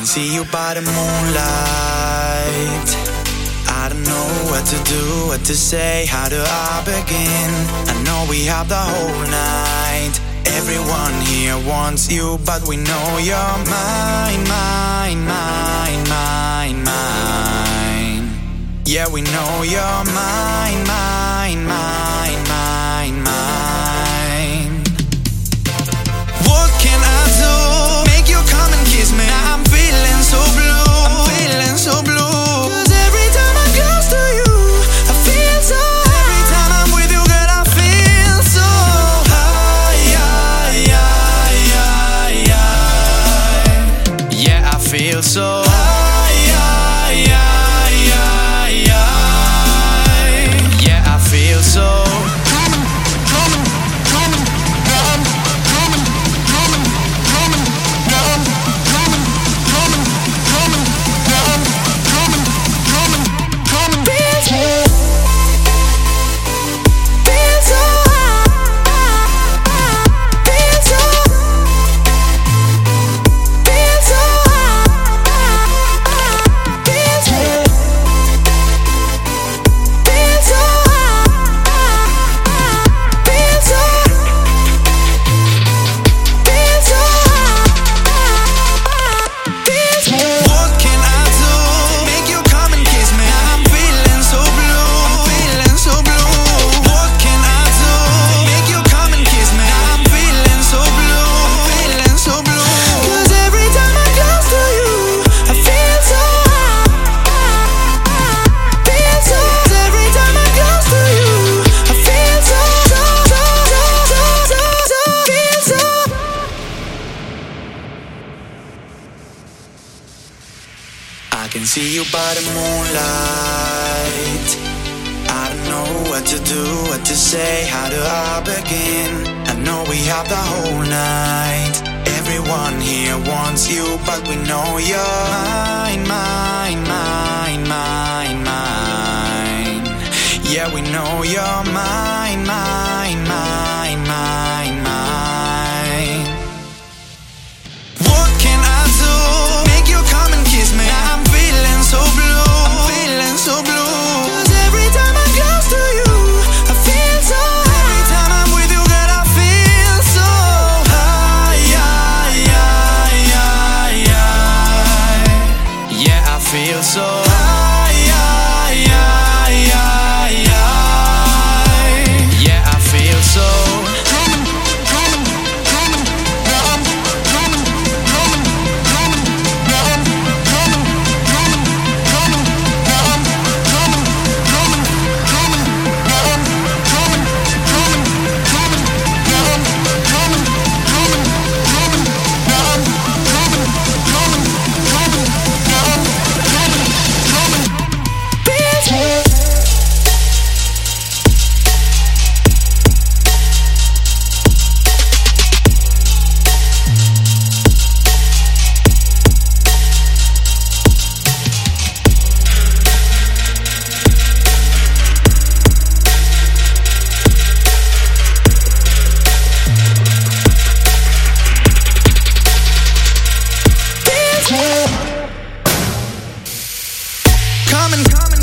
can see you by the moonlight. I don't know what to do, what to say, how do I begin? I know we have the whole night. Everyone here wants you, but we know you're mine, mine, mine, mine, mine. Yeah, we know you're mine, mine, mine, feel see you by the moonlight. I don't know what to do, what to say, how do I begin? I know we have the whole night. Everyone here wants you, but we know you're mine, mine, mine, mine, mine. Yeah, we know you're mine, mine, mine, Coming.